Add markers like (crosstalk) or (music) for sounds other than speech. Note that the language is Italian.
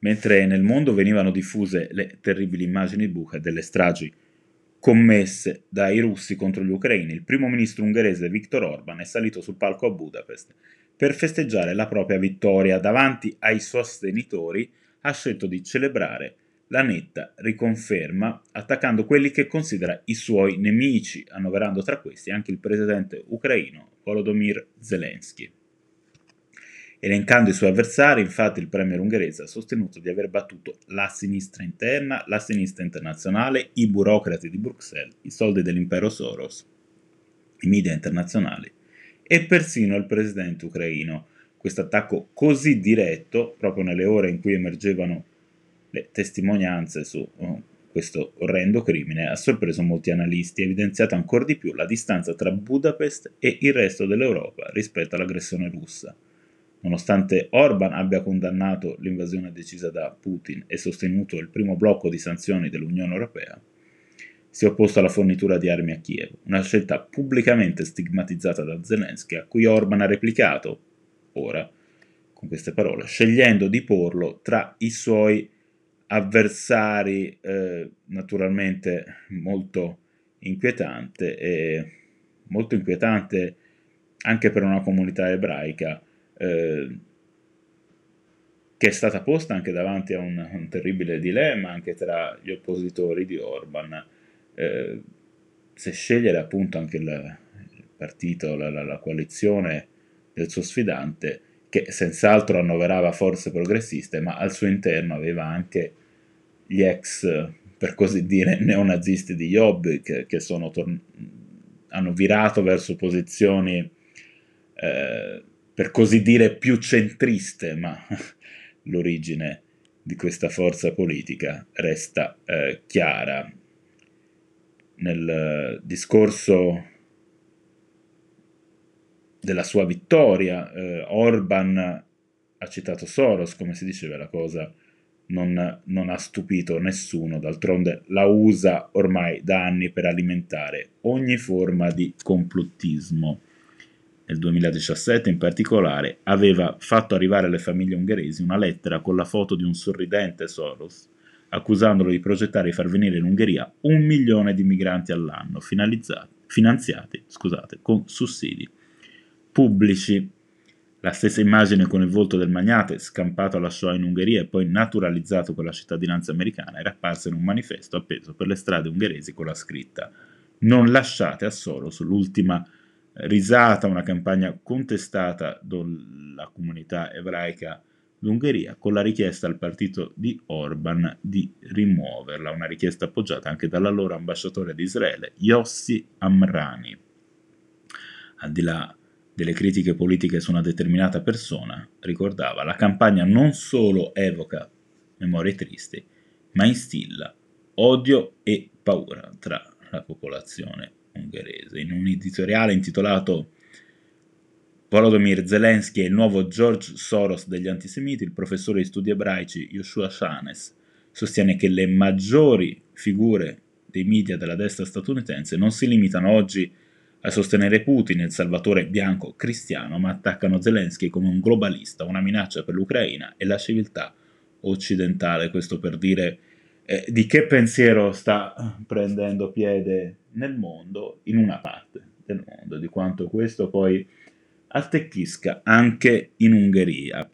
mentre nel mondo venivano diffuse le terribili immagini buche delle stragi commesse dai russi contro gli ucraini, il primo ministro ungherese Viktor Orban è salito sul palco a Budapest per festeggiare la propria vittoria davanti ai sostenitori, ha scelto di celebrare la netta riconferma attaccando quelli che considera i suoi nemici, annoverando tra questi anche il presidente ucraino Volodymyr Zelensky. Elencando i suoi avversari, infatti, il premier ungherese ha sostenuto di aver battuto la sinistra interna, la sinistra internazionale, i burocrati di Bruxelles, i soldi dell'impero Soros, i media internazionali e persino il presidente ucraino. Questo attacco così diretto, proprio nelle ore in cui emergevano le testimonianze su uh, questo orrendo crimine ha sorpreso molti analisti e evidenziato ancora di più la distanza tra Budapest e il resto dell'Europa rispetto all'aggressione russa. Nonostante Orban abbia condannato l'invasione decisa da Putin e sostenuto il primo blocco di sanzioni dell'Unione Europea, si è opposto alla fornitura di armi a Kiev, una scelta pubblicamente stigmatizzata da Zelensky a cui Orban ha replicato, ora, con queste parole, scegliendo di porlo tra i suoi avversari eh, naturalmente molto inquietante e molto inquietante anche per una comunità ebraica eh, che è stata posta anche davanti a un, un, terribile dilemma anche tra gli oppositori di Orban. Eh, se scegliere appunto anche il, il partito, la, la, la coalizione del suo sfidante che senz'altro annoverava forze progressiste, ma al suo interno aveva anche gli ex, per così dire, neonazisti di Jobbik che tor- hanno virato verso posizioni, eh, per così dire, più centriste, ma (laughs) l'origine di questa forza politica resta eh, chiara. Nel discorso della sua vittoria, eh, Orban ha citato Soros, come si diceva, la cosa non, non, ha stupito nessuno, d'altronde la usa ormai da anni per alimentare ogni forma di complottismo. Nel 2017 in particolare aveva fatto arrivare alle famiglie ungheresi una lettera con la foto di un sorridente Soros, accusandolo di progettare di far venire in Ungheria un milione di migranti all'anno, finanziati scusate, con sussidi pubblici. La stessa immagine con il volto del magnate, scampato alla Shoah in Ungheria e poi naturalizzato con la cittadinanza americana, era apparsa in un manifesto appeso per le strade ungheresi con la scritta Non lasciate a Soros l'ultima risata, una campagna contestata dalla comunità ebraica d'Ungheria con la richiesta al partito di Orban di rimuoverla, una richiesta appoggiata anche dall'allora ambasciatore di Israele, Yossi Amrani. Al di là delle critiche politiche su una determinata persona, ricordava, la campagna non solo evoca memorie tristi, ma instilla odio e paura tra la popolazione ungherese. In un editoriale intitolato Volodymyr Zelensky e il nuovo George Soros degli antisemiti, il professore di studi ebraici Yoshua Shanes sostiene che le maggiori figure dei media della destra statunitense non si limitano oggi a sostenere Putin, il salvatore bianco cristiano, ma attaccano Zelensky come un globalista, una minaccia per l'Ucraina e la civiltà occidentale. Questo per dire eh, di che pensiero sta prendendo piede nel mondo, in una parte del mondo, di quanto questo poi attecchisca anche in Ungheria.